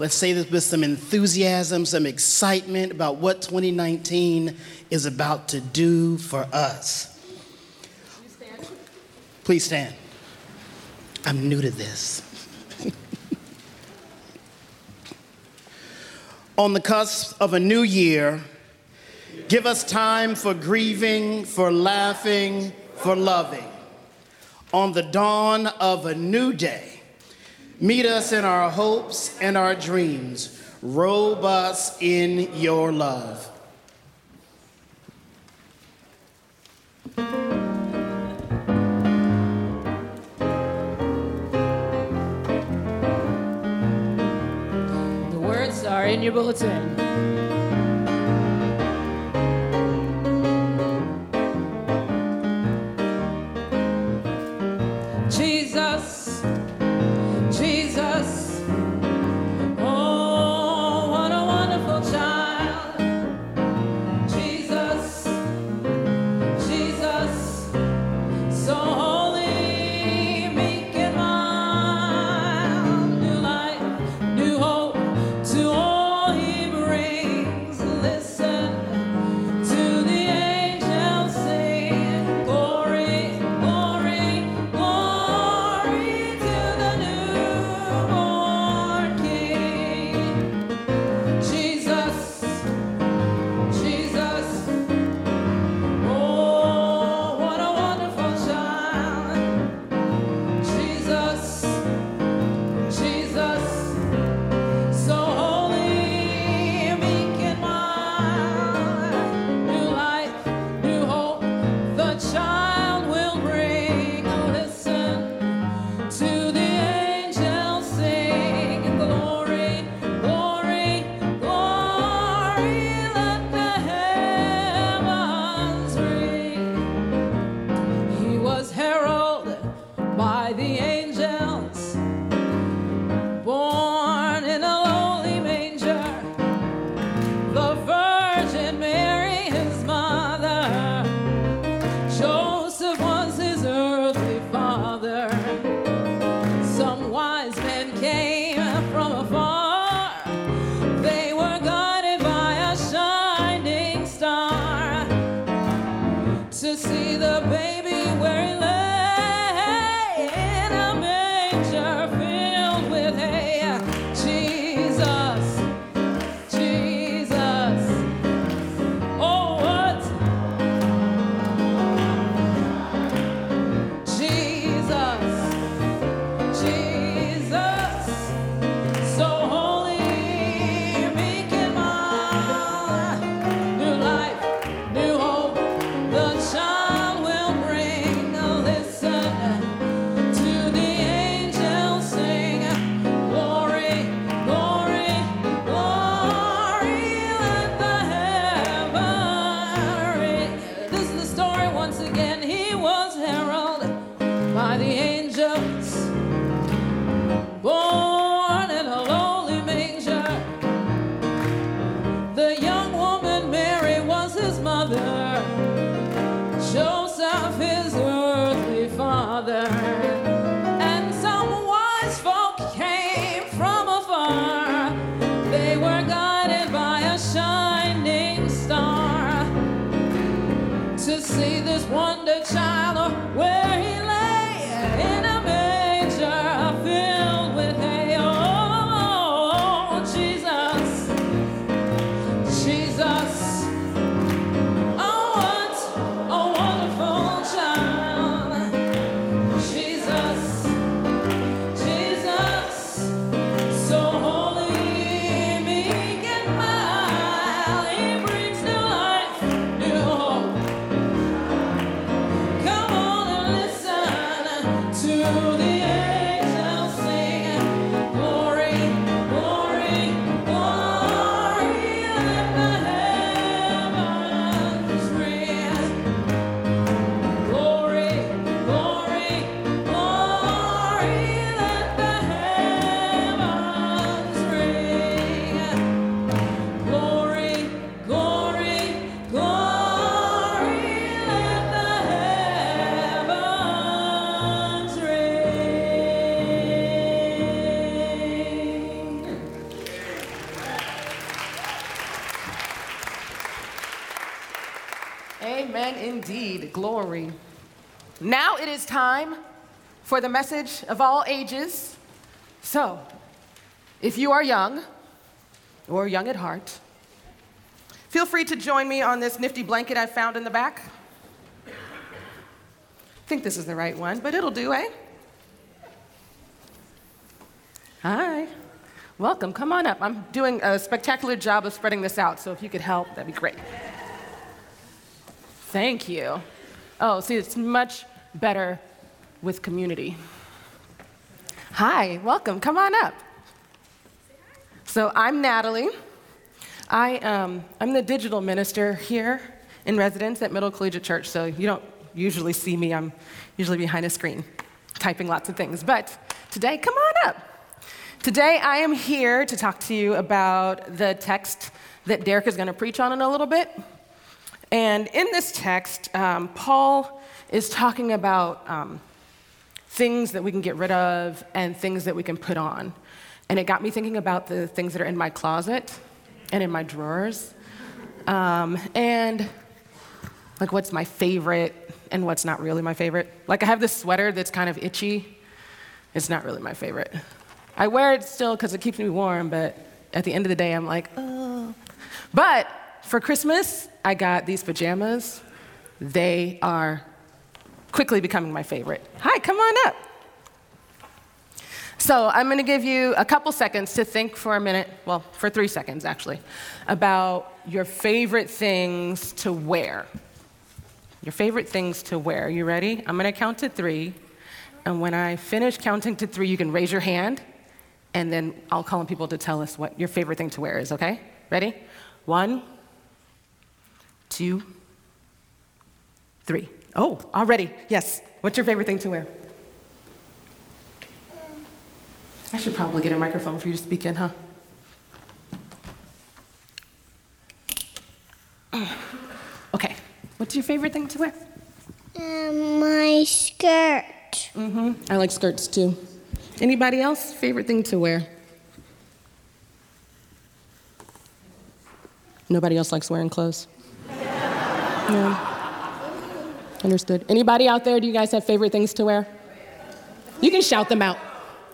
Let's say this with some enthusiasm, some excitement about what 2019 is about to do for us. Please stand. I'm new to this. On the cusp of a new year, give us time for grieving, for laughing, for loving. On the dawn of a new day, Meet us in our hopes and our dreams. Robe us in your love. The words are in your bulletin. Glory. Now it is time for the message of all ages. So, if you are young or young at heart, feel free to join me on this nifty blanket I found in the back. I think this is the right one, but it'll do, eh? Hi. Welcome. Come on up. I'm doing a spectacular job of spreading this out, so if you could help, that'd be great. Thank you. Oh, see, it's much better with community. Hi, welcome. Come on up. So I'm Natalie. I, um, I'm the digital minister here in residence at Middle Collegiate Church. So you don't usually see me. I'm usually behind a screen typing lots of things. But today, come on up. Today, I am here to talk to you about the text that Derek is going to preach on in a little bit. And in this text, um, Paul is talking about um, things that we can get rid of and things that we can put on. And it got me thinking about the things that are in my closet and in my drawers. Um, and like what's my favorite and what's not really my favorite. Like I have this sweater that's kind of itchy. It's not really my favorite. I wear it still because it keeps me warm, but at the end of the day, I'm like, oh. But for Christmas, I got these pajamas. They are quickly becoming my favorite. Hi, come on up. So I'm going to give you a couple seconds to think for a minute, well, for three seconds actually, about your favorite things to wear. Your favorite things to wear. You ready? I'm going to count to three. And when I finish counting to three, you can raise your hand. And then I'll call on people to tell us what your favorite thing to wear is, okay? Ready? One, two, three. Oh, already. Yes. What's your favorite thing to wear? I should probably get a microphone for you to speak in, huh? Okay. What's your favorite thing to wear? Um, my skirt. Mm-hmm. I like skirts too. Anybody else? Favorite thing to wear? Nobody else likes wearing clothes. Yeah. Understood. Anybody out there? Do you guys have favorite things to wear? You can shout them out.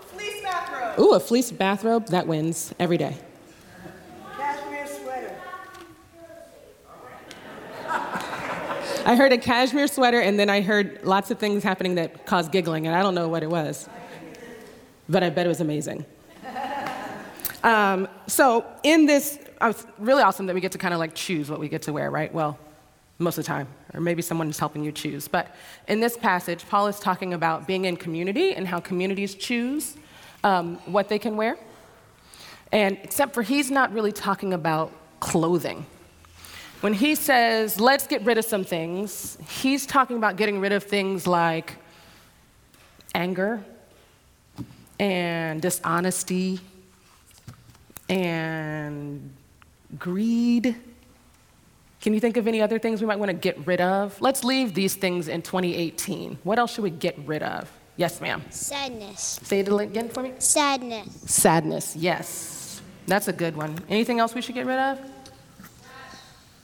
Fleece bathrobe. Ooh, a fleece bathrobe that wins every day. Cashmere sweater. I heard a cashmere sweater, and then I heard lots of things happening that caused giggling, and I don't know what it was, but I bet it was amazing. Um, so, in this, uh, it's really awesome that we get to kind of like choose what we get to wear, right? Well, most of the time, or maybe someone is helping you choose. But in this passage, Paul is talking about being in community and how communities choose um, what they can wear. And except for he's not really talking about clothing. When he says, let's get rid of some things, he's talking about getting rid of things like anger and dishonesty and greed Can you think of any other things we might want to get rid of? Let's leave these things in 2018. What else should we get rid of? Yes, ma'am. Sadness. Say it again for me. Sadness. Sadness, yes. That's a good one. Anything else we should get rid of?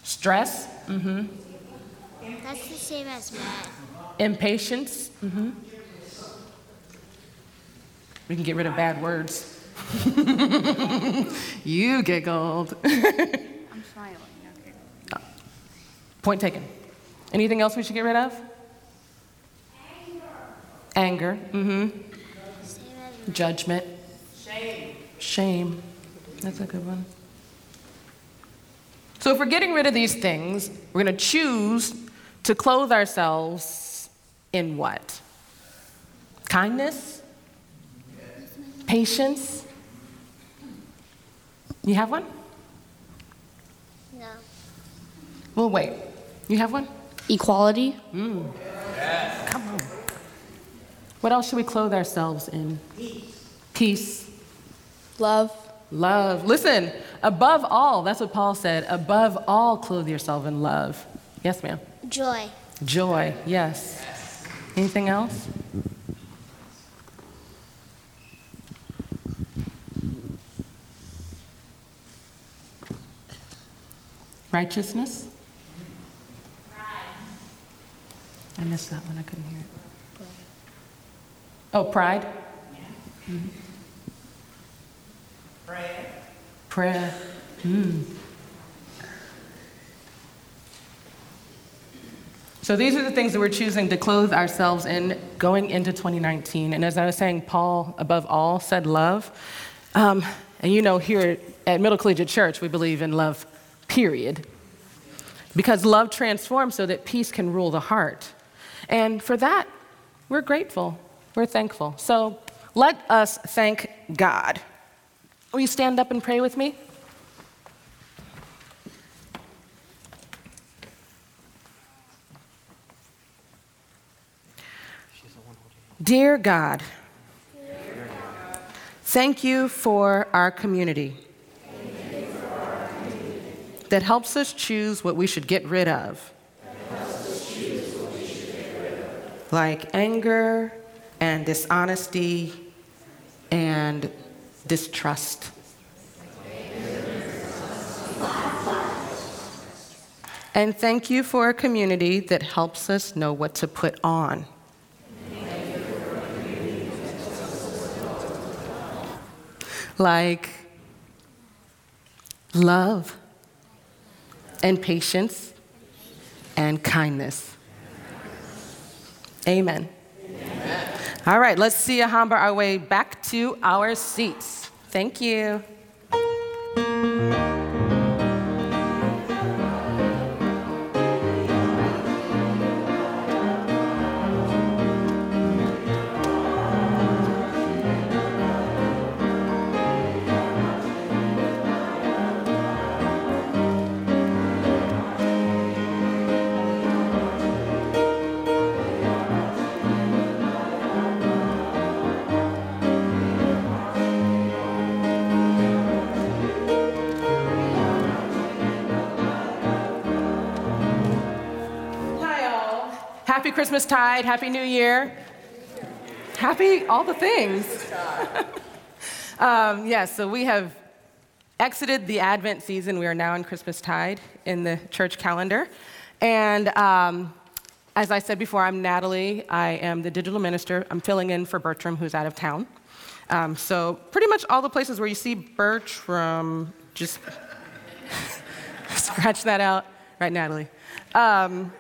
Stress, mm-hmm. That's the same as mad. Impatience, mm-hmm. We can get rid of bad words. you giggled. I'm smiling. Okay. Point taken. Anything else we should get rid of? Anger. Anger. Mm-hmm. Judgment. Shame. Shame. That's a good one. So if we're getting rid of these things, we're going to choose to clothe ourselves in what? Kindness? Patience? You have one? No. We'll wait. You have one? Equality. Mm. Come on. What else should we clothe ourselves in? Peace. Love. Love. Listen, above all, that's what Paul said. Above all, clothe yourself in love. Yes, ma'am. Joy. Joy. Yes. Anything else? Righteousness? I missed that one. I couldn't hear it. Oh, pride? Mhm. Prayer. Mm. So these are the things that we're choosing to clothe ourselves in going into 2019. And as I was saying, Paul, above all, said love. Um, and you know, here at Middle Collegiate Church, we believe in love, period. Because love transforms so that peace can rule the heart. And for that, we're grateful. We're thankful. So let us thank God. Will you stand up and pray with me? Dear God, thank you for our community that helps us choose what we should get rid of, like anger and dishonesty and distrust. And thank you for a community that helps us know what to put on. Like love and patience and kindness. Amen. All right, let's Siyahamba our way back to our seats. Thank you. Happy Christmas tide. Happy New Year. Happy all the things. um, yes, so we have exited the Advent season. We are now in Christmas tide in the church calendar. And um, as I said before, I'm Natalie. I am the digital minister. I'm filling in for Bertram, who's out of town. Um, so, pretty much all the places where you see Bertram, just scratch that out. Right, Natalie? Um,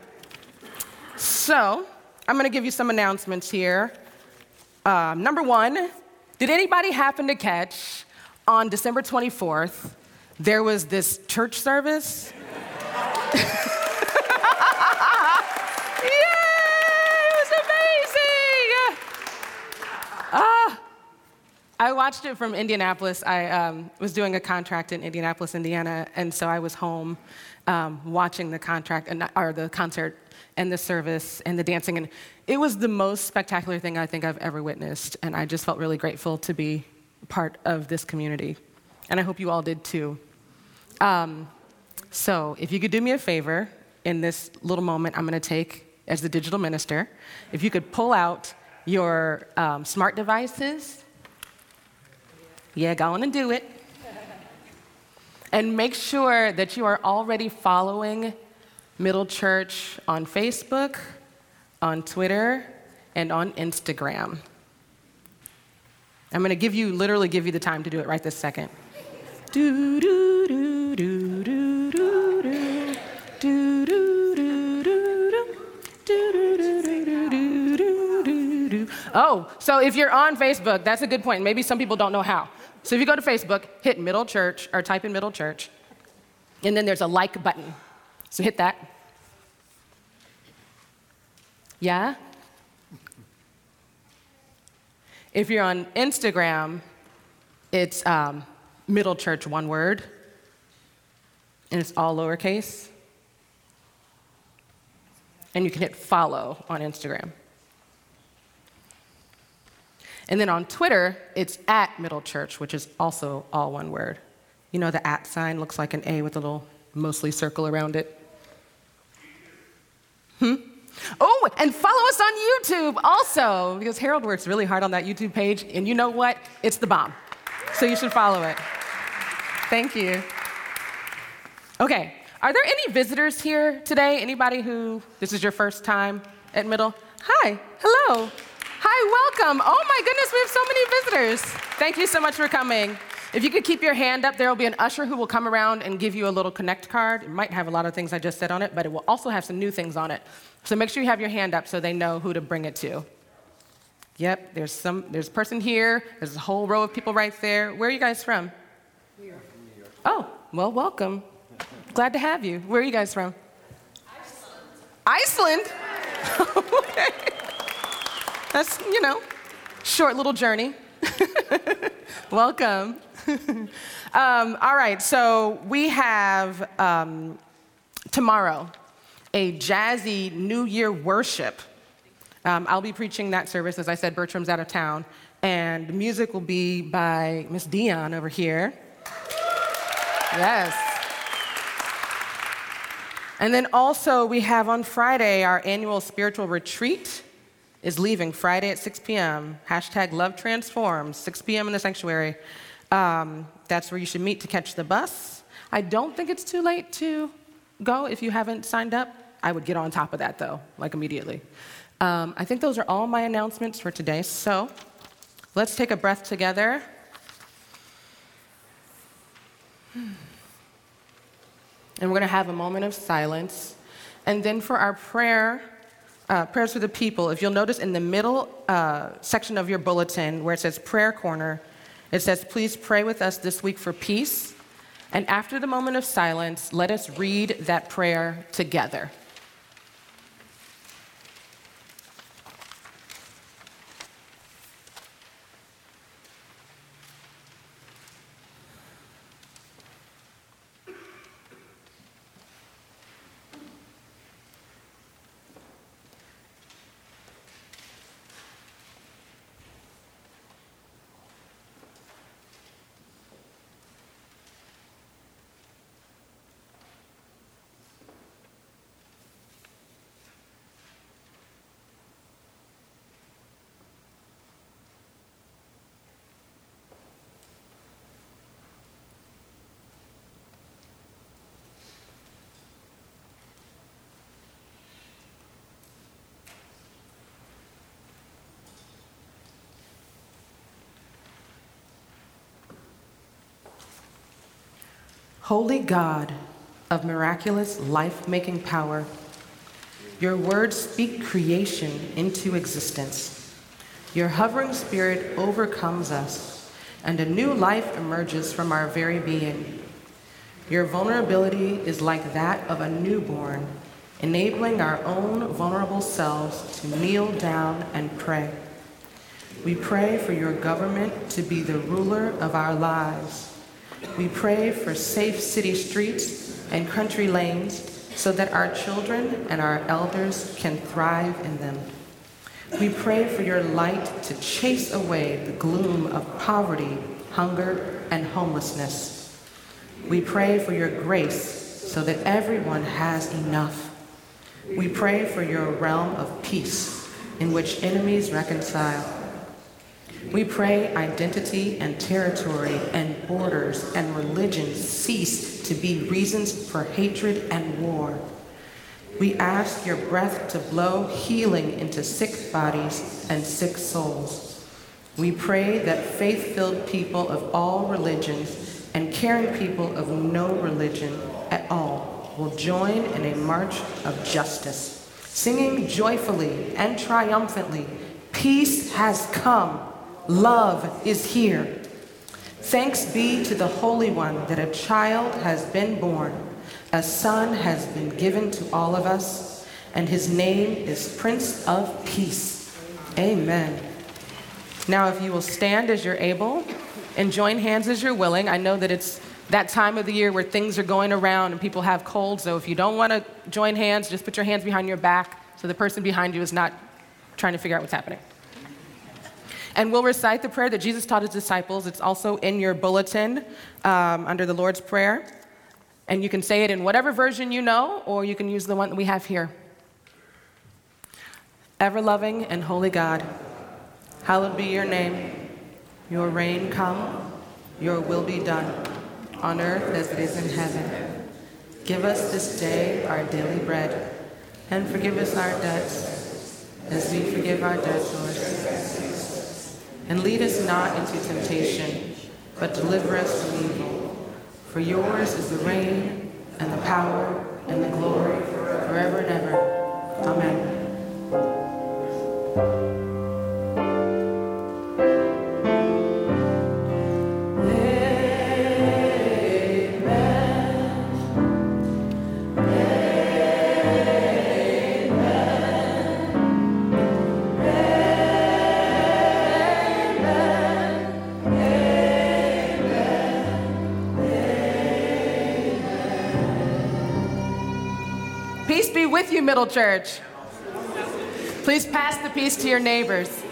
so, I'm going to give you some announcements here. Um, number one, did anybody happen to catch on December 24th, there was this church service? Yay! It was amazing! Ah, I watched it from Indianapolis. I um, was doing a contract in Indianapolis, Indiana, and so I was home um, watching the contract and or the concert and the service and the dancing, and it was the most spectacular thing I think I've ever witnessed. And I just felt really grateful to be part of this community, and I hope you all did too. Um, So, if you could do me a favor in this little moment I'm going to take as the digital minister, if you could pull out your um, smart devices. Yeah, go on and do it. And make sure that you are already following Middle Church on Facebook, on Twitter, and on Instagram. I'm going to give you, literally give you the time to do it right this second. do, do, do, do, do, do, do. Do, do, do, do, do. Do, do, do, do, do, do, do, do. Oh, so if you're on Facebook, that's a good point. Maybe some people don't know how. So if you go to Facebook, hit middle church or type in middle church, and then there's a like button. So hit that. Yeah? If you're on Instagram, it's um, Middle Church, one word, and it's all lowercase. And you can hit follow on Instagram. And then on Twitter, it's at Middle Church, which is also all one word. You know, the at sign looks like an A with a little mostly circle around it. Hmm? Oh, and follow us on YouTube also, because Harold works really hard on that YouTube page, and you know what? It's the bomb. So you should follow it. Thank you. Okay, are there any visitors here today? Anybody who this is your first time at Middle? Hi, hello. Hi, welcome. Oh my goodness, we have so many visitors. Thank you so much for coming. If you could keep your hand up, there will be an usher who will come around and give you a little connect card. It might have a lot of things I just said on it, but it will also have some new things on it. So make sure you have your hand up so they know who to bring it to. Yep, there's some there's a person here, there's a whole row of people right there. Where are you guys from? Here. Oh, well, welcome. Glad to have you. Where are you guys from? Iceland. Iceland? okay. That's, you know, short little journey. welcome. um, all right, so we have um, tomorrow a jazzy New Year worship. Um, I'll be preaching that service. As I said, Bertram's out of town. And the music will be by Miss Dion over here. Yes. And then also, we have on Friday our annual spiritual retreat is leaving Friday at 6 p.m. Hashtag Love Transforms, 6 p.m. in the sanctuary. Um, that's where you should meet to catch the bus. I don't think it's too late to go if you haven't signed up. I would get on top of that though, like immediately. Um, I think those are all my announcements for today. So let's take a breath together. And we're going to have a moment of silence. And then for our prayer, uh, prayers for the people, if you'll notice in the middle uh, section of your bulletin where it says prayer corner, it says, please pray with us this week for peace. And after the moment of silence, let us read that prayer together. Holy God of miraculous life making power, your words speak creation into existence. Your hovering spirit overcomes us, and a new life emerges from our very being. Your vulnerability is like that of a newborn, enabling our own vulnerable selves to kneel down and pray. We pray for your government to be the ruler of our lives we pray for safe city streets and country lanes so that our children and our elders can thrive in them. We pray for your light to chase away the gloom of poverty, hunger, and homelessness. We pray for your grace so that everyone has enough. We pray for your realm of peace in which enemies reconcile. We pray identity and territory and borders and religion cease to be reasons for hatred and war. We ask your breath to blow healing into sick bodies and sick souls. We pray that faith filled people of all religions and caring people of no religion at all will join in a march of justice, singing joyfully and triumphantly Peace has come, love is here. Thanks be to the Holy One that a child has been born a son has been given to all of us, and his name is Prince of Peace. Amen. Now, if you will stand as you're able and join hands as you're willing, I know that it's that time of the year where things are going around and people have colds, so if you don't want to join hands, just put your hands behind your back so the person behind you is not trying to figure out what's happening. And we'll recite the prayer that Jesus taught his disciples. It's also in your bulletin um, under the Lord's Prayer. And you can say it in whatever version you know, or you can use the one that we have here. Ever loving and holy God, hallowed be your name. Your reign come, your will be done, on earth as it is in heaven. Give us this day our daily bread, and forgive us our debts, as we forgive our debtors. And lead us not into temptation, but deliver us from evil. For yours is the reign and the power and the glory forever and ever. Amen. Middle Church. Please pass the peace to your neighbors.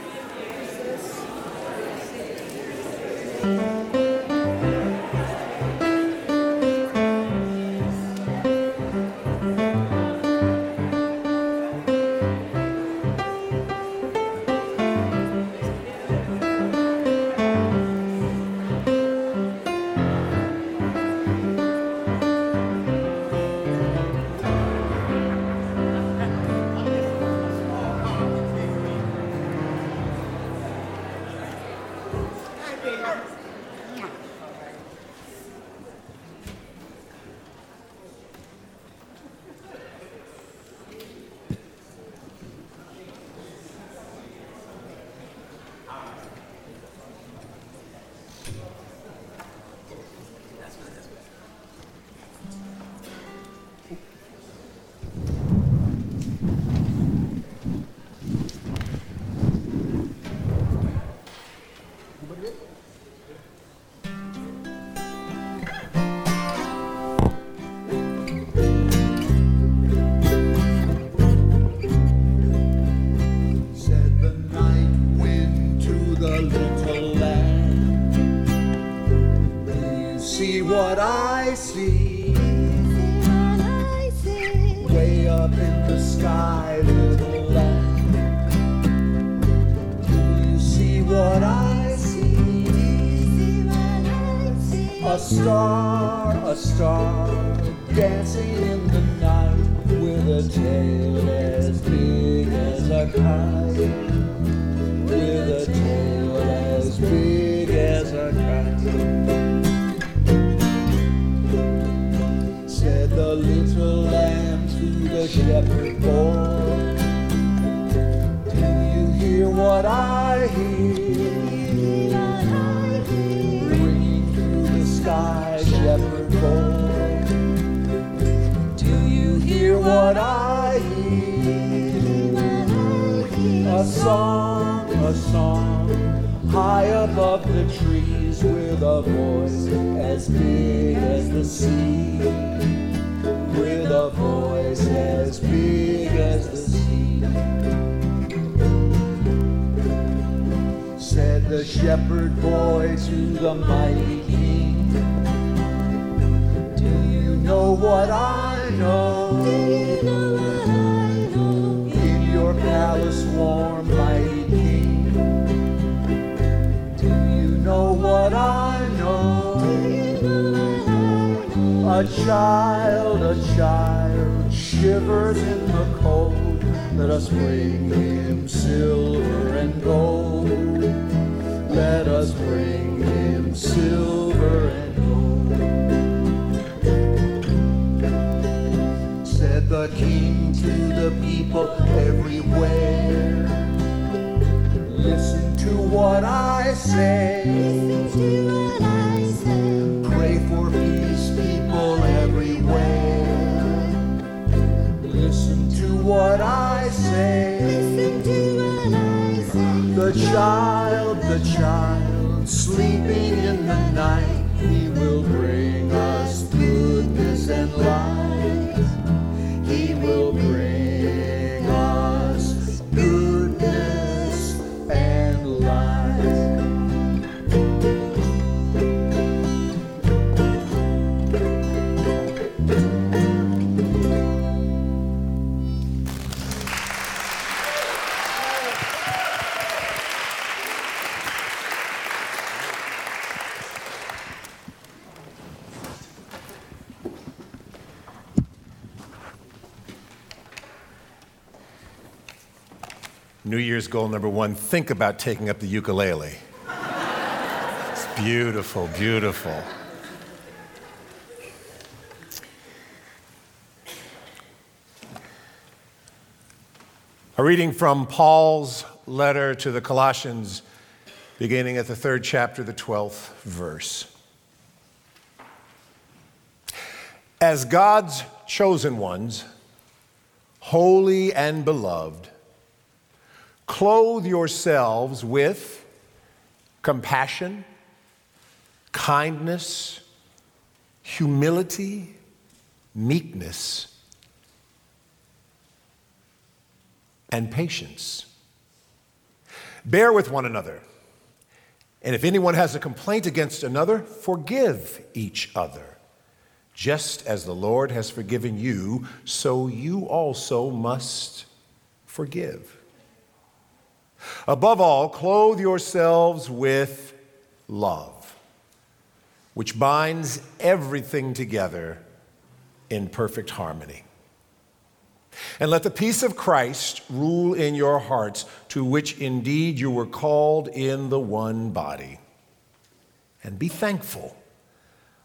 see. A child, a child shivers in the cold. Let us bring him silver and gold. Let us bring him silver and gold. Said the king to the people everywhere. Listen to what I say. Pray Listen to what I say. The child, the child, sleeping in the night, he will bring us goodness and light. Goal number one think about taking up the ukulele. It's beautiful, beautiful. A reading from Paul's letter to the Colossians, beginning at the third chapter, the 12th verse. As God's chosen ones, holy and beloved, clothe yourselves with compassion, kindness, humility, meekness, and patience. Bear with one another. And if anyone has a complaint against another, forgive each other. Just as the Lord has forgiven you, so you also must forgive. Above all, clothe yourselves with love, which binds everything together in perfect harmony. And let the peace of Christ rule in your hearts, to which indeed you were called in the one body. And be thankful.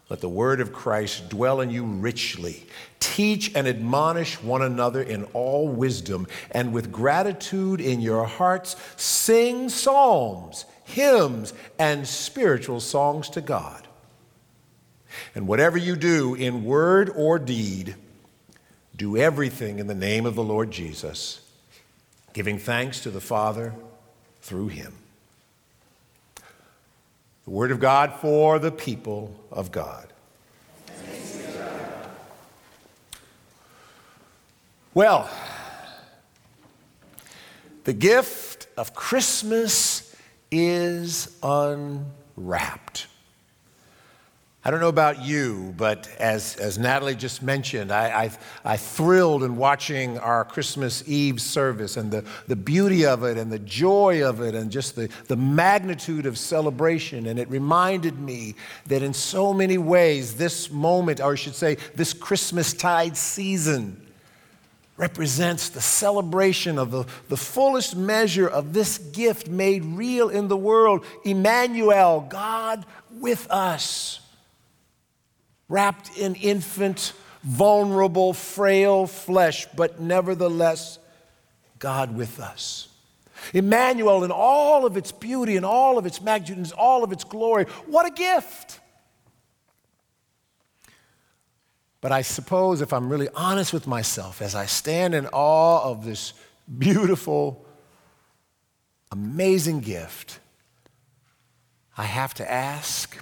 Let the word of Christ dwell in you richly. Teach and admonish one another in all wisdom, and with gratitude in your hearts, sing psalms, hymns, and spiritual songs to God. And whatever you do in word or deed, do everything in the name of the Lord Jesus, giving thanks to the Father through him. The word of God for the people of God. Well, the gift of Christmas is unwrapped. I don't know about you, but as, as Natalie just mentioned, I, I, I thrilled in watching our Christmas Eve service and the, the beauty of it and the joy of it and just the, the magnitude of celebration. And it reminded me that in so many ways, this moment, or I should say, this Christmas tide season, represents the celebration of the, the fullest measure of this gift made real in the world Emmanuel, God with us wrapped in infant, vulnerable, frail flesh, but nevertheless, God with us. Emmanuel, in all of its beauty and all of its magnitude and all of its glory, what a gift! But I suppose, if I'm really honest with myself, as I stand in awe of this beautiful, amazing gift, I have to ask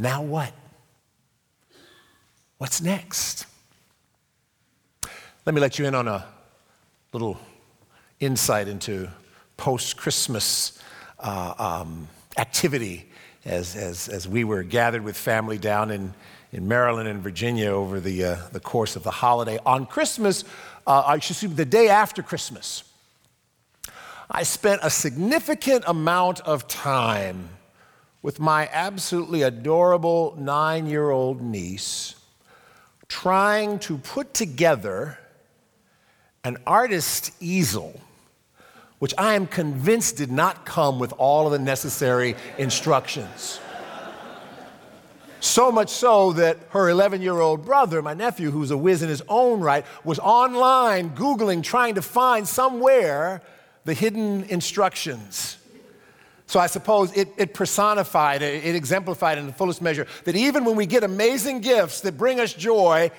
now what? What's next? Let me let you in on a little insight into post Christmas uh, um, activity as, as, as we were gathered with family down in, in Maryland and Virginia over the, uh, the course of the holiday. On Christmas, uh, I should say the day after Christmas, I spent a significant amount of time with my absolutely adorable nine year old niece trying to put together an artist's easel, which I am convinced did not come with all of the necessary instructions. So much so that her 11 year old brother, my nephew, who's a whiz in his own right, was online Googling, trying to find somewhere the hidden instructions. So I suppose it, it, personified, it exemplified in the fullest measure that even when we get amazing gifts that bring us joy,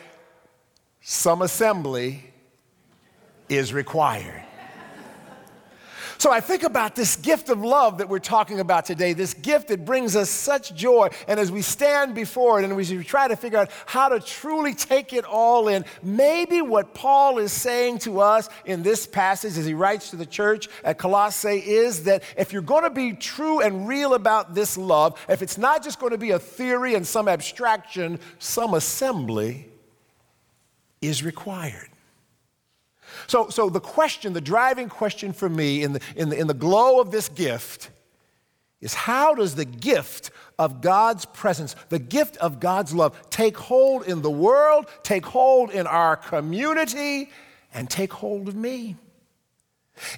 some assembly is required. So I think about this gift of love that we're talking about today, this gift that brings us such joy. And as we stand before it and we try to figure out how to truly take it all in, maybe what Paul is saying to us in this passage as he writes to the church at Colossae is that if you're going to be true and real about this love, if it's not just going to be a theory and some abstraction, some assembly is required. So, so the question, the driving question for me in the, in, the, in the glow of this gift is how does the gift of God's presence, the gift of God's love, take hold in the world, take hold in our community, and take hold of me?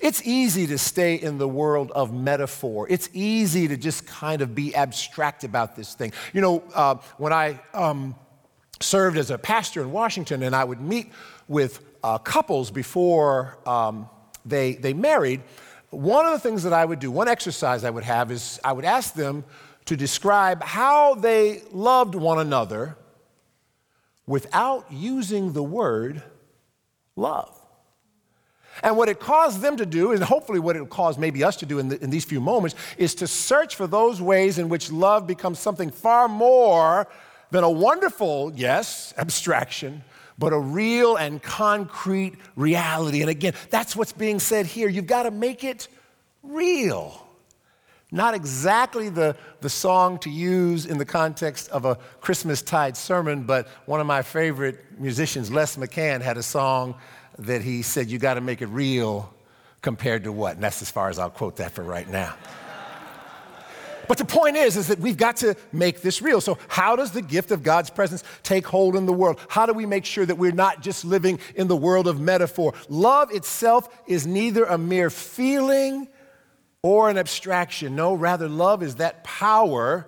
It's easy to stay in the world of metaphor. It's easy to just kind of be abstract about this thing. You know, uh, when I um, served as a pastor in Washington and I would meet with uh, couples before um, they, they married, one of the things that I would do, one exercise I would have is I would ask them to describe how they loved one another without using the word love. And what it caused them to do, and hopefully what it will cause maybe us to do in, the, in, these few moments, is to search for those ways in which love becomes something far more than a wonderful, yes, abstraction, but a real and concrete reality. And again, that's what's being said here. You've got to make it real. Not exactly the, the song to use in the context of a Christmas tide sermon, but one of my favorite musicians, Les McCann, had a song that he said, You got to make it real compared to what? And that's as far as I'll quote that for right now. But the point is, is that we've got to make this real. So how does the gift of God's presence take hold in the world? How do we make sure that we're not just living in the world of metaphor? Love itself is neither a mere feeling or an abstraction. No, rather, love is that power,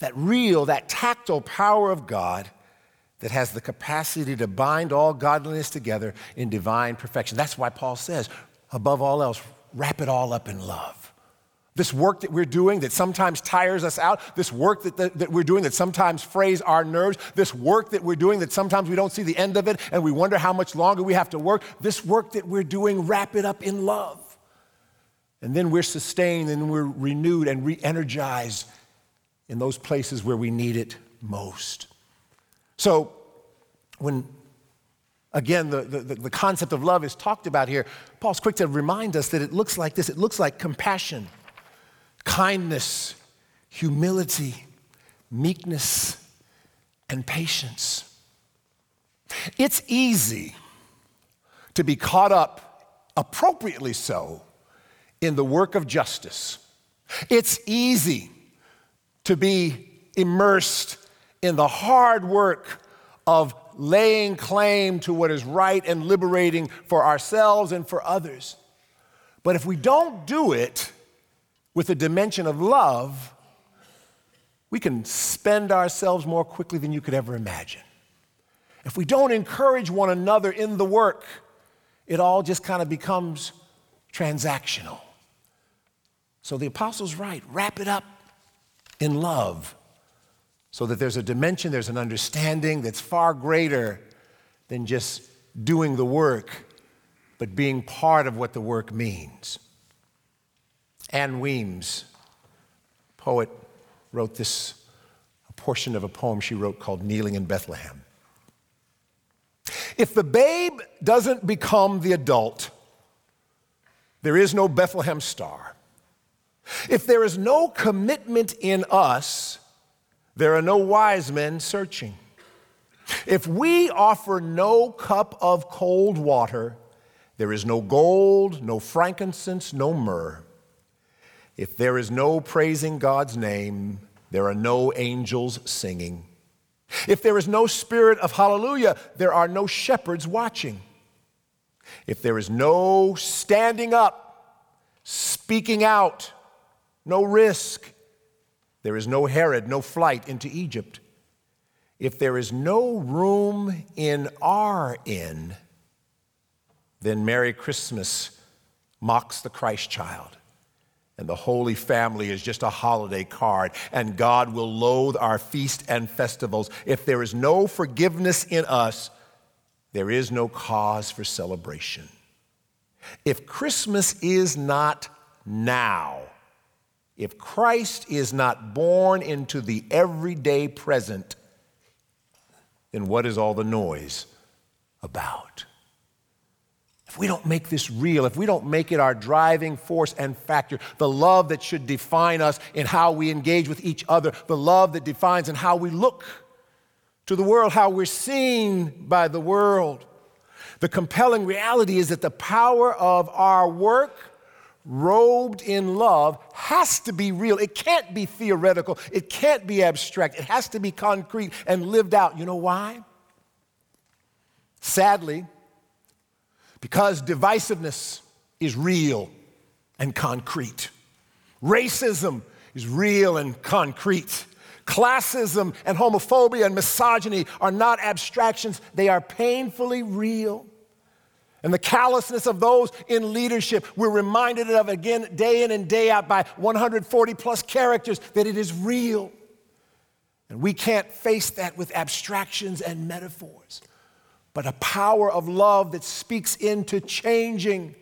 that real, that tactile power of God that has the capacity to bind all godliness together in divine perfection. That's why Paul says, above all else, wrap it all up in love. This work that we're doing that sometimes tires us out, this work that, that, that, we're doing that sometimes frays our nerves, this work that we're doing that sometimes we don't see the end of it and we wonder how much longer we have to work, this work that we're doing, wrap it up in love. And then we're sustained and we're renewed and re energized in those places where we need it most. So, when again the, the, the concept of love is talked about here, Paul's quick to remind us that it looks like this it looks like compassion kindness, humility, meekness, and patience. It's easy to be caught up, appropriately so, in the work of justice. It's easy to be immersed in the hard work of laying claim to what is right and liberating for ourselves and for others. But if we don't do it with a dimension of love, we can spend ourselves more quickly than you could ever imagine. If we don't encourage one another in the work, it all just kind of becomes transactional. So the apostle's right wrap it up in love so that there's a dimension, there's an understanding that's far greater than just doing the work, but being part of what the work means. Ann Weems, poet, wrote this a portion of a poem she wrote called Kneeling in Bethlehem. If the babe doesn't become the adult, there is no Bethlehem star. If there is no commitment in us, there are no wise men searching. If we offer no cup of cold water, there is no gold, no frankincense, no myrrh. If there is no praising God's name, there are no angels singing. If there is no spirit of hallelujah, there are no shepherds watching. If there is no standing up, speaking out, no risk, there is no Herod, no flight into Egypt. If there is no room in our inn, then Merry Christmas mocks the Christ child. And the Holy Family is just a holiday card, and God will loathe our feast and festivals. If there is no forgiveness in us, there is no cause for celebration. If Christmas is not now, if Christ is not born into the everyday present, then what is all the noise about? If we don't make this real, if we don't make it our driving force and factor, the love that should define us in how we engage with each other, the love that defines in how we look to the world, how we're seen by the world, the compelling reality is that the power of our work robed in love has to be real. It can't be theoretical, it can't be abstract, it has to be concrete and lived out. You know why? Sadly, because divisiveness is real and concrete. Racism is real and concrete. Classism and homophobia and misogyny are not abstractions, they are painfully real. And the callousness of those in leadership, we're reminded of again day in and day out by 140 plus characters that it is real. And we can't face that with abstractions and metaphors but a power of love that speaks into changing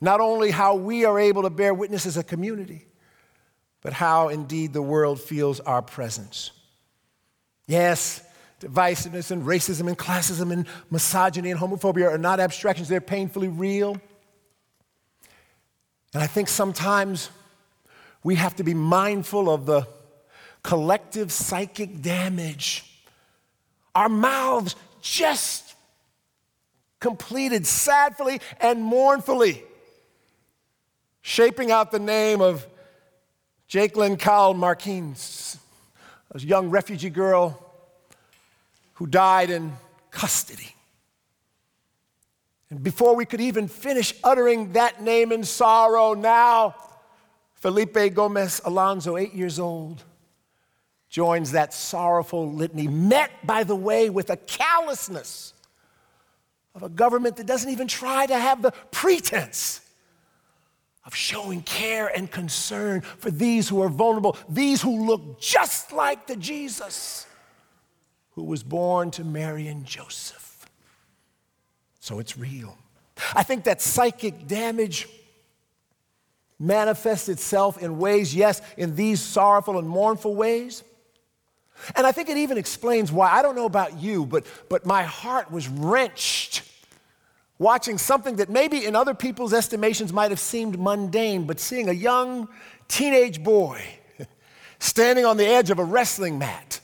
not only how we are able to bear witness as a community, but how indeed the world feels our presence. Yes, divisiveness and racism and classism and misogyny and homophobia are not abstractions, they're painfully real. And I think sometimes we have to be mindful of the collective psychic damage. Our mouths just completed sadly and mournfully, shaping out the name of Jakelin Caal Maquin, a young refugee girl who died in custody. And before we could even finish uttering that name in sorrow, now Felipe Gomez Alonzo, eight years old, joins that sorrowful litany, met, by the way, with a callousness of a government that doesn't even try to have the pretense of showing care and concern for these who are vulnerable, these who look just like the Jesus who was born to Mary and Joseph. So it's real. I think that psychic damage manifests itself in ways, yes, in these sorrowful and mournful ways. And I think it even explains why, I don't know about you, but, but my heart was wrenched watching something that maybe in other people's estimations might have seemed mundane, but seeing a young teenage boy standing on the edge of a wrestling mat,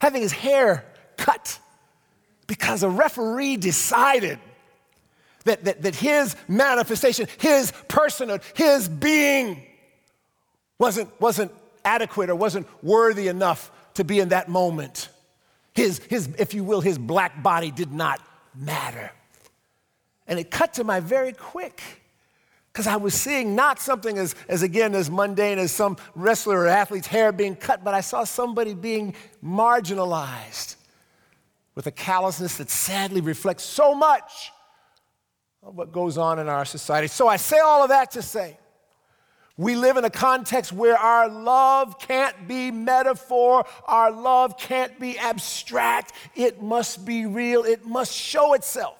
having his hair cut because a referee decided that, that, that his manifestation, his personhood, his being wasn't, wasn't adequate or wasn't worthy enough to be in that moment. His, his, if you will, his black body did not matter. And it cut to my very quick because I was seeing not something as, as, again, as mundane as some wrestler or athlete's hair being cut, but I saw somebody being marginalized with a callousness that sadly reflects so much of what goes on in our society. So I say all of that to say, we live in a context where our love can't be metaphor, our love can't be abstract. It must be real, it must show itself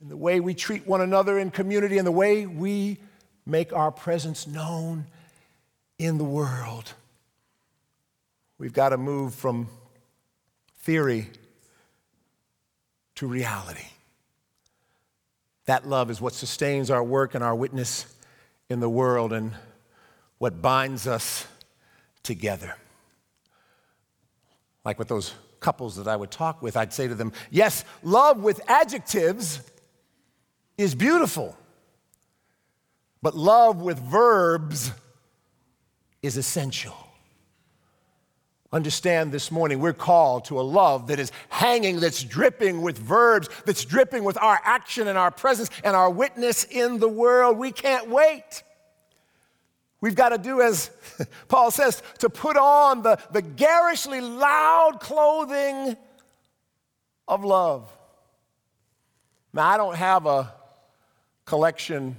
in the way we treat one another in community, and the way we make our presence known in the world. We've got to move from theory to reality. That love is what sustains our work and our witness in the world and what binds us together. Like with those couples that I would talk with, I'd say to them, Yes, love with adjectives is beautiful, but love with verbs is essential. Understand this morning, we're called to a love that is hanging, that's dripping with verbs, that's dripping with our action and our presence and our witness in the world. We can't wait. We've got to do, as Paul says, to put on the, the garishly loud clothing of love. Now, I don't have a collection,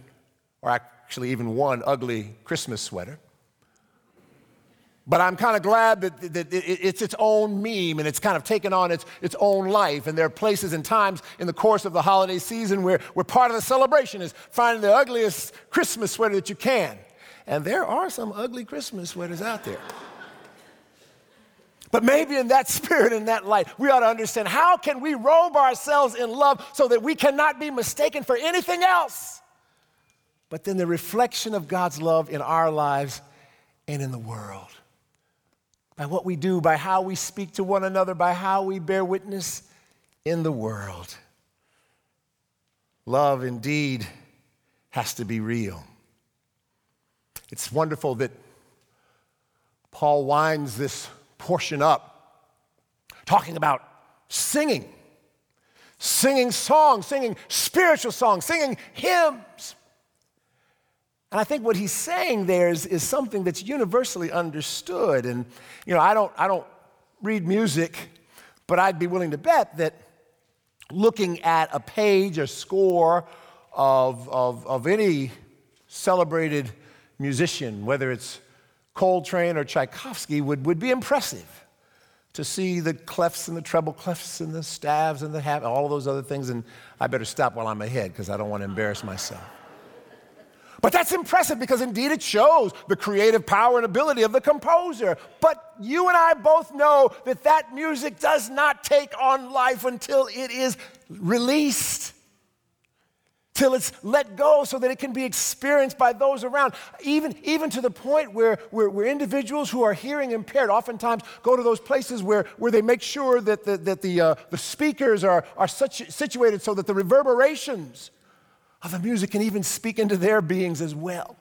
or actually even one ugly Christmas sweater. But I'm kind of glad that, that it's its own meme and it's kind of taken on its, its own life. And there are places and times in the course of the holiday season where, where part of the celebration is finding the ugliest Christmas sweater that you can. And there are some ugly Christmas sweaters out there. But maybe in that spirit, in that light, we ought to understand how can we robe ourselves in love so that we cannot be mistaken for anything else but then the reflection of God's love in our lives and in the world. By what we do, by how we speak to one another, by how we bear witness in the world. Love indeed has to be real. It's wonderful that Paul winds this portion up talking about singing, singing songs, singing spiritual songs, singing hymns. And I think what he's saying there is, is something that's universally understood. And, you know, I don't, I don't read music, but I'd be willing to bet that looking at a page, a score of, of, of any celebrated musician, whether it's Coltrane or Tchaikovsky, would, would be impressive to see the clefs and the treble clefs and the staves and the half, all those other things. And I better stop while I'm ahead because I don't want to embarrass myself. But that's impressive because indeed it shows the creative power and ability of the composer. But you and I both know that that music does not take on life until it is released till it's let go so that it can be experienced by those around. Even, even to the point where, where, where, individuals who are hearing impaired oftentimes go to those places where, where they make sure that the, that the, uh, the speakers are, are such, situated so that the reverberations of the music can even speak into their beings as well.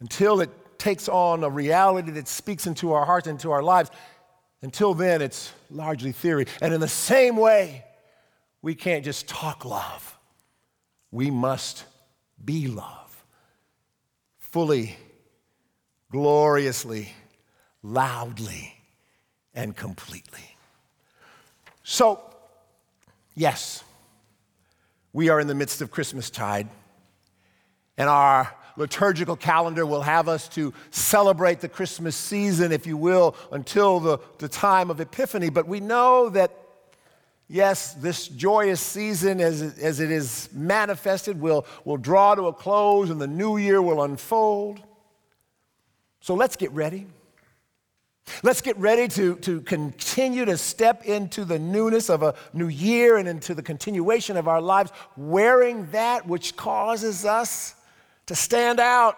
Until it takes on a reality that speaks into our hearts, and into our lives. Until then, it's largely theory. And in the same way, we can't just talk love, we must be love. Fully, gloriously, loudly, and completely. So, yes, we are in the midst of Christmas tide, and our liturgical calendar will have us to celebrate the Christmas season, if you will, until the, the time of Epiphany. But we know that Yes, this joyous season, as it, as it is manifested, will, will draw to a close and the new year will unfold. So let's get ready. Let's get ready to, to continue to step into the newness of a new year and into the continuation of our lives, wearing that which causes us to stand out,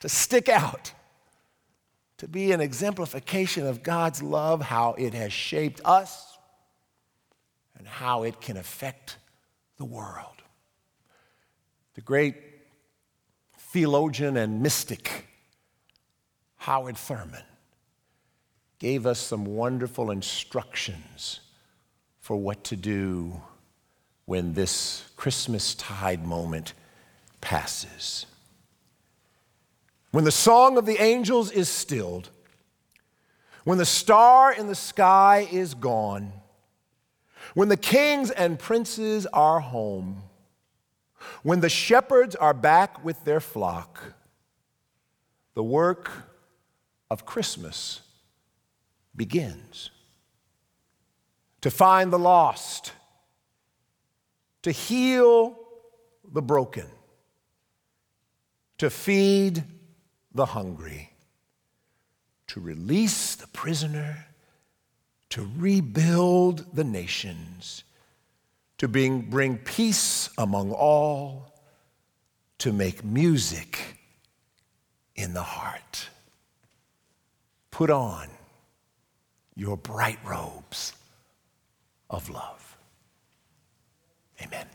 to stick out, to be an exemplification of God's love, how it has shaped us and how it can affect the world. The great theologian and mystic Howard Thurman gave us some wonderful instructions for what to do when this Christmas tide moment passes. When the song of the angels is stilled, when the star in the sky is gone, when the kings and princes are home, when the shepherds are back with their flock, the work of Christmas begins. To find the lost, to heal the broken, to feed the hungry, to release the prisoner to rebuild the nations, to bring, bring peace among all, to make music in the heart. Put on your bright robes of love. Amen.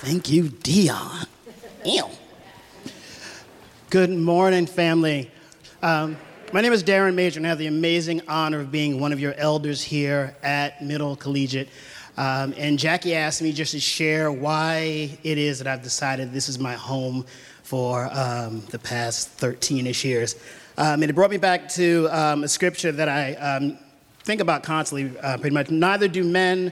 Thank you, Dion. Ew. Good morning, family. Um, my name is Darren Major, and I have the amazing honor of being one of your elders here at Middle Collegiate. Um, and Jackie asked me just to share why it is that I've decided this is my home for um, the past 13 ish years. Um, and it brought me back to um, a scripture that I um, think about constantly, uh, pretty much. Neither do men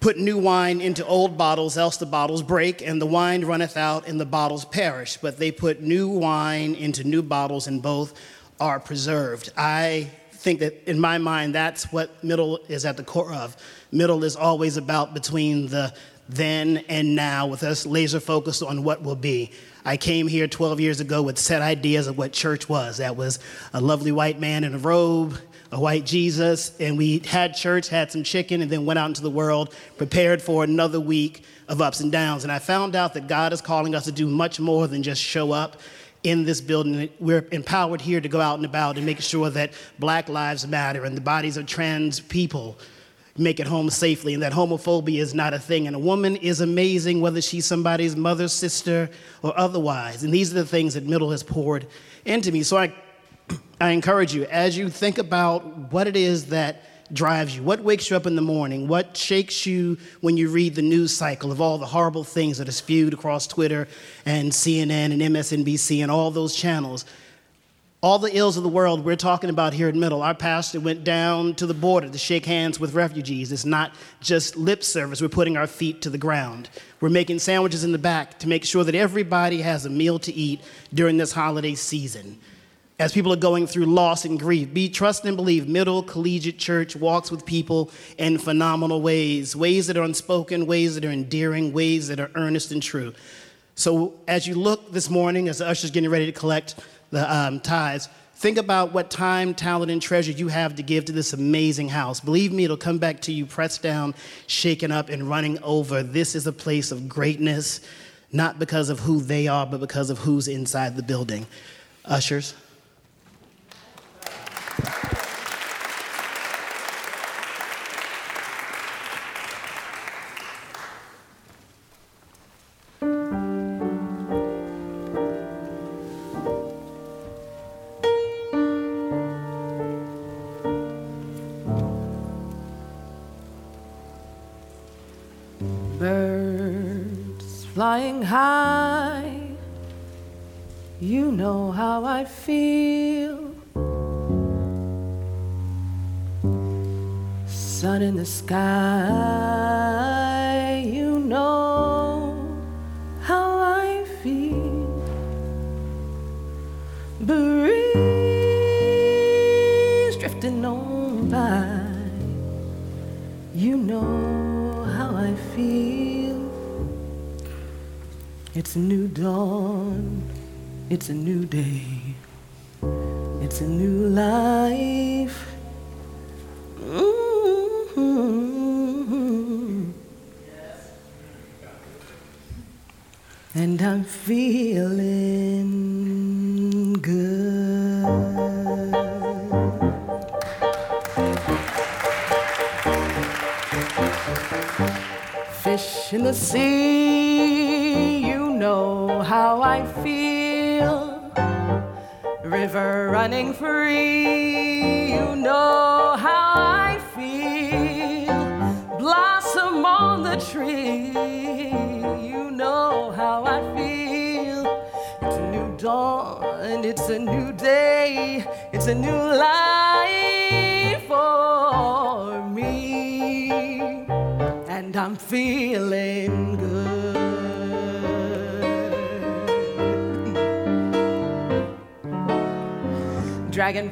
put new wine into old bottles, else the bottles break, and the wine runneth out, and the bottles perish. But they put new wine into new bottles, and both are preserved. I think that in my mind, that's what middle is at the core of. Middle is always about between the then and now, with us laser focused on what will be. I came here 12 years ago with set ideas of what church was. That was a lovely white man in a robe, a white Jesus, and we had church, had some chicken, and then went out into the world, prepared for another week of ups and downs. And I found out that God is calling us to do much more than just show up in this building. We're empowered here to go out and about and make sure that Black lives matter and the bodies of trans people make it home safely and that homophobia is not a thing. And a woman is amazing, whether she's somebody's mother, sister, or otherwise. And these are the things that Middle has poured into me. So I, I encourage you, as you think about what it is that drives you? What wakes you up in the morning? What shakes you when you read the news cycle of all the horrible things that are spewed across Twitter and CNN and MSNBC and all those channels? All the ills of the world we're talking about here at Middle. Our pastor went down to the border to shake hands with refugees. It's not just lip service, we're putting our feet to the ground. We're making sandwiches in the back to make sure that everybody has a meal to eat during this holiday season. As people are going through loss and grief, be trust and believe Middle Collegiate Church walks with people in phenomenal ways, ways that are unspoken, ways that are endearing, ways that are earnest and true. So as you look this morning, as the usher's getting ready to collect the um, tithes, think about what time, talent, and treasure you have to give to this amazing house. Believe me, it'll come back to you pressed down, shaken up, and running over. This is a place of greatness, not because of who they are, but because of who's inside the building. Ushers. Birds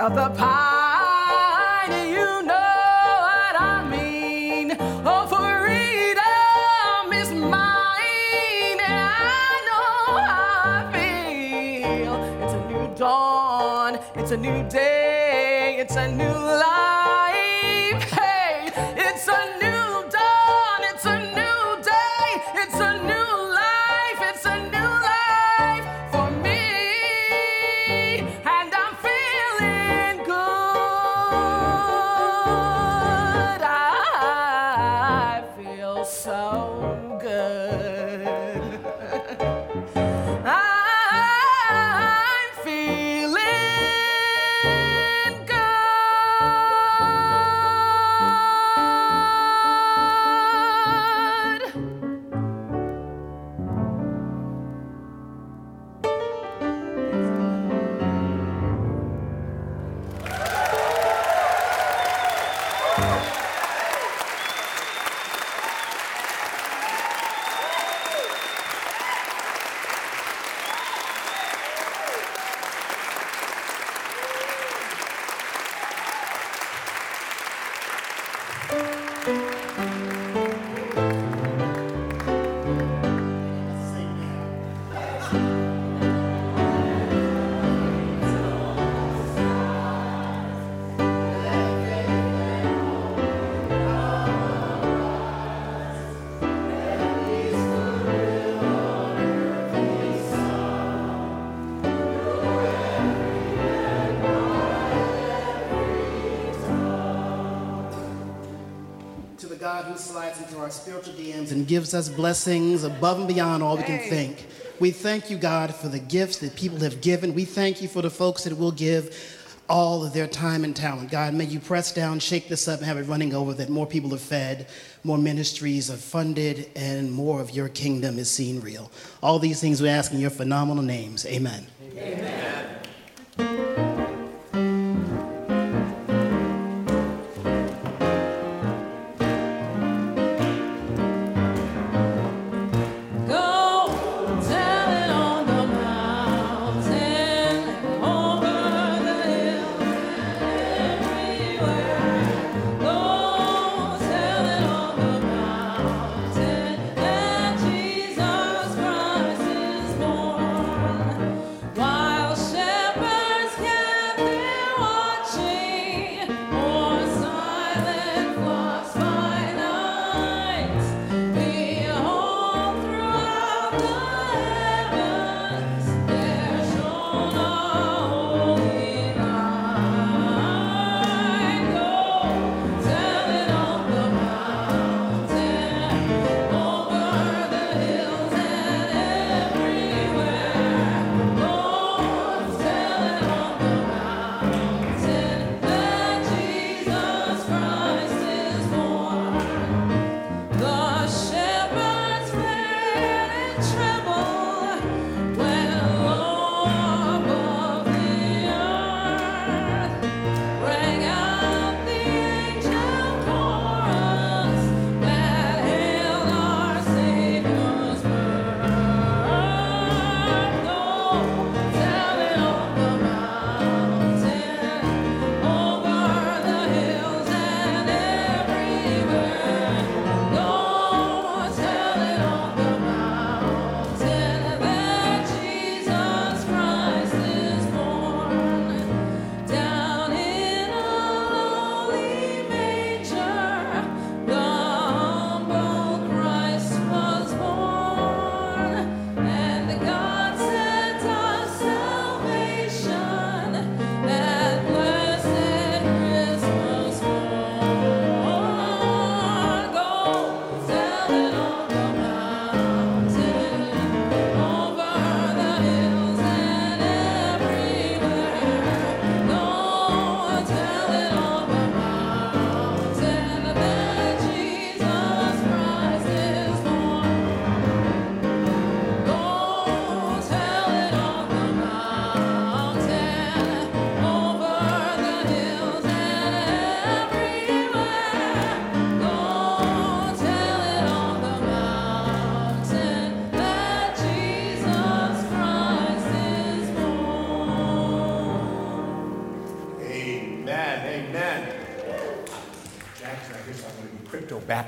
of the pine, you know what I mean. Oh, freedom is mine, and I know how I feel. It's a new dawn, it's a new day, it's a new life. God who slides into our spiritual DMs and gives us blessings above and beyond all we can think. We thank you, God, for the gifts that people have given. We thank you for the folks that will give all of their time and talent. God, may you press down, shake this up, and have it running over that more people are fed, more ministries are funded, and more of your kingdom is seen real. All these things we ask in your phenomenal names. Amen. Go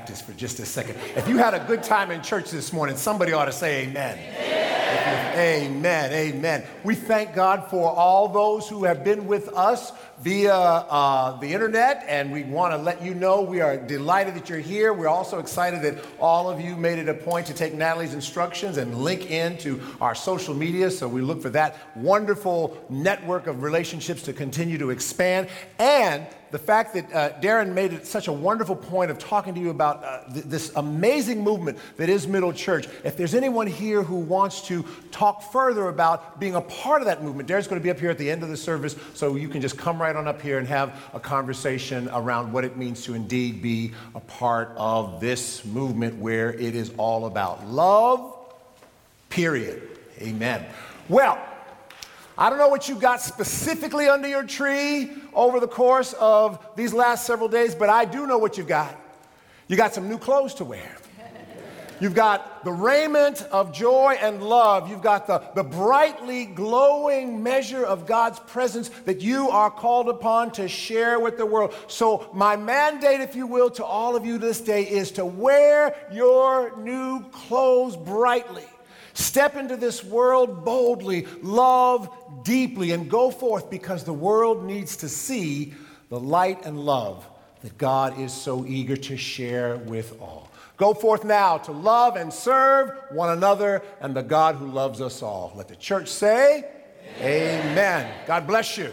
Baptist for just a second. If you had a good time in church this morning, somebody ought to say amen. Amen. Amen. We thank God for all those who have been with us via uh, the internet, and we want to let you know we are delighted that you're here. We're also excited that all of you made it a point to take Natalie's instructions and link into our social media. So we look for that wonderful network of relationships to continue to expand. And the fact that uh, Darren made it such a wonderful point of talking to you about uh, th- this amazing movement that is Middle Church. If there's anyone here who wants to talk further about being a part of that movement, Darren's going to be up here at the end of the service, so you can just come right on up here and have a conversation around what it means to indeed be a part of this movement where it is all about love, period. Amen. Well, I don't know what you got specifically under your tree over the course of these last several days, but I do know what you've got. You got some new clothes to wear. You've got the raiment of joy and love. You've got the, the brightly glowing measure of God's presence that you are called upon to share with the world. So, my mandate, if you will, to all of you this day is to wear your new clothes brightly. Step into this world boldly, love deeply, and go forth because the world needs to see the light and love that God is so eager to share with all. Go forth now to love and serve one another and the God who loves us all. Let the church say, Amen. God bless you.